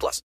plus.